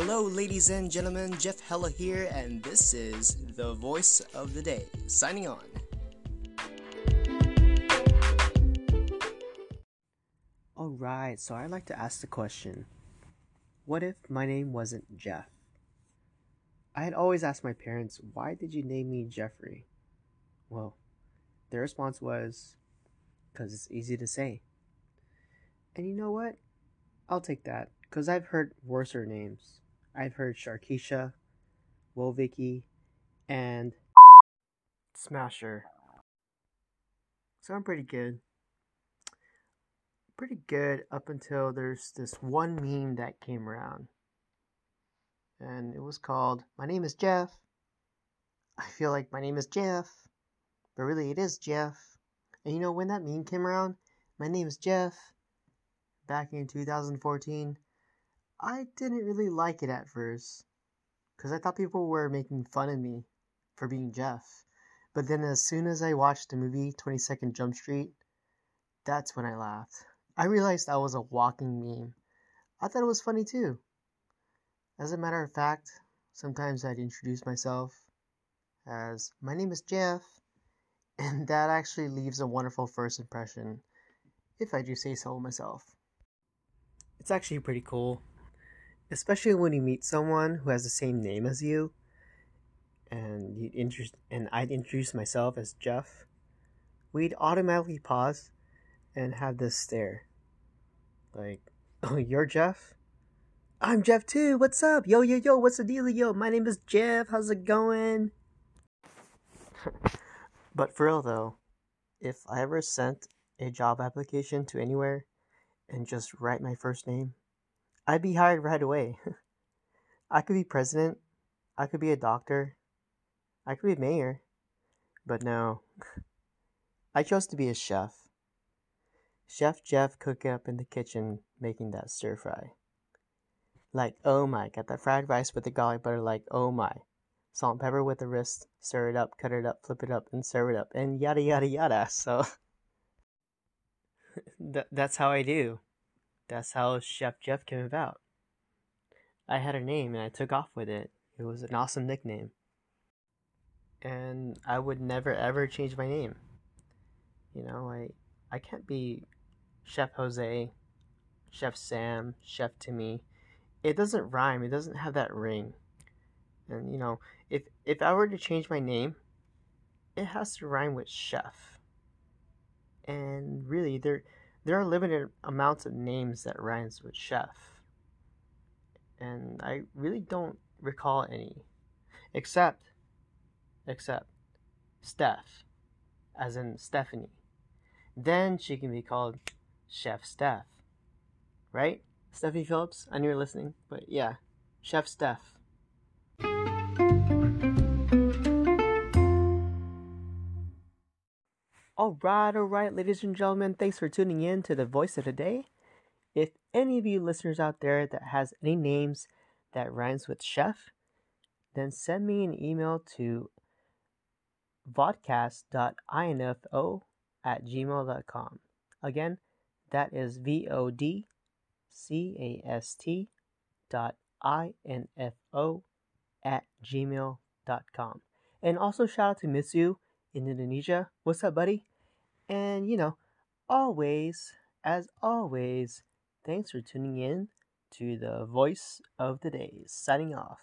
Hello, ladies and gentlemen, Jeff Hella here, and this is the voice of the day. Signing on. Alright, so I'd like to ask the question What if my name wasn't Jeff? I had always asked my parents, Why did you name me Jeffrey? Well, their response was, Because it's easy to say. And you know what? I'll take that, because I've heard worser names. I've heard Sharkeisha, Wolviki, and Smasher. So I'm pretty good. Pretty good up until there's this one meme that came around. And it was called My Name is Jeff. I feel like my name is Jeff. But really it is Jeff. And you know when that meme came around? My name is Jeff. Back in 2014. I didn't really like it at first. Because I thought people were making fun of me for being Jeff. But then as soon as I watched the movie 22nd Jump Street, that's when I laughed. I realized I was a walking meme. I thought it was funny too. As a matter of fact, sometimes I'd introduce myself as, My name is Jeff, and that actually leaves a wonderful first impression, if I do say so myself. It's actually pretty cool, especially when you meet someone who has the same name as you, and you introduce, and I'd introduce myself as Jeff. We'd automatically pause and have this stare. Like, oh, you're Jeff? I'm Jeff too. What's up? Yo, yo, yo, what's the deal, yo? My name is Jeff. How's it going? but for real though, if I ever sent a job application to anywhere and just write my first name, I'd be hired right away. I could be president, I could be a doctor, I could be mayor, but no. I chose to be a chef. Chef Jeff cooking up in the kitchen making that stir fry. Like, oh my, got that fried rice with the garlic butter, like, oh my. Salt and pepper with the wrist, stir it up, cut it up, flip it up, and serve it up, and yada yada yada. So, Th- that's how I do. That's how Chef Jeff came about. I had a name and I took off with it. It was an awesome nickname. And I would never ever change my name. You know, I I can't be Chef Jose, Chef Sam, Chef Timmy. It doesn't rhyme. It doesn't have that ring. And you know, if if I were to change my name, it has to rhyme with chef. And really, there there are limited amounts of names that rhymes with chef. And I really don't recall any, except except Steph, as in Stephanie. Then she can be called Chef Steph. Right? Stephanie Phillips? I knew you were listening, but yeah, Chef Steph. Alright, alright, ladies and gentlemen, thanks for tuning in to the voice of the day. If any of you listeners out there that has any names that rhymes with chef, then send me an email to vodcast.info at gmail.com. Again, that is V O D C A S T dot I N F O at gmail.com. And also shout out to Mitsu in Indonesia. What's up, buddy? And you know, always, as always, thanks for tuning in to the voice of the day. Signing off.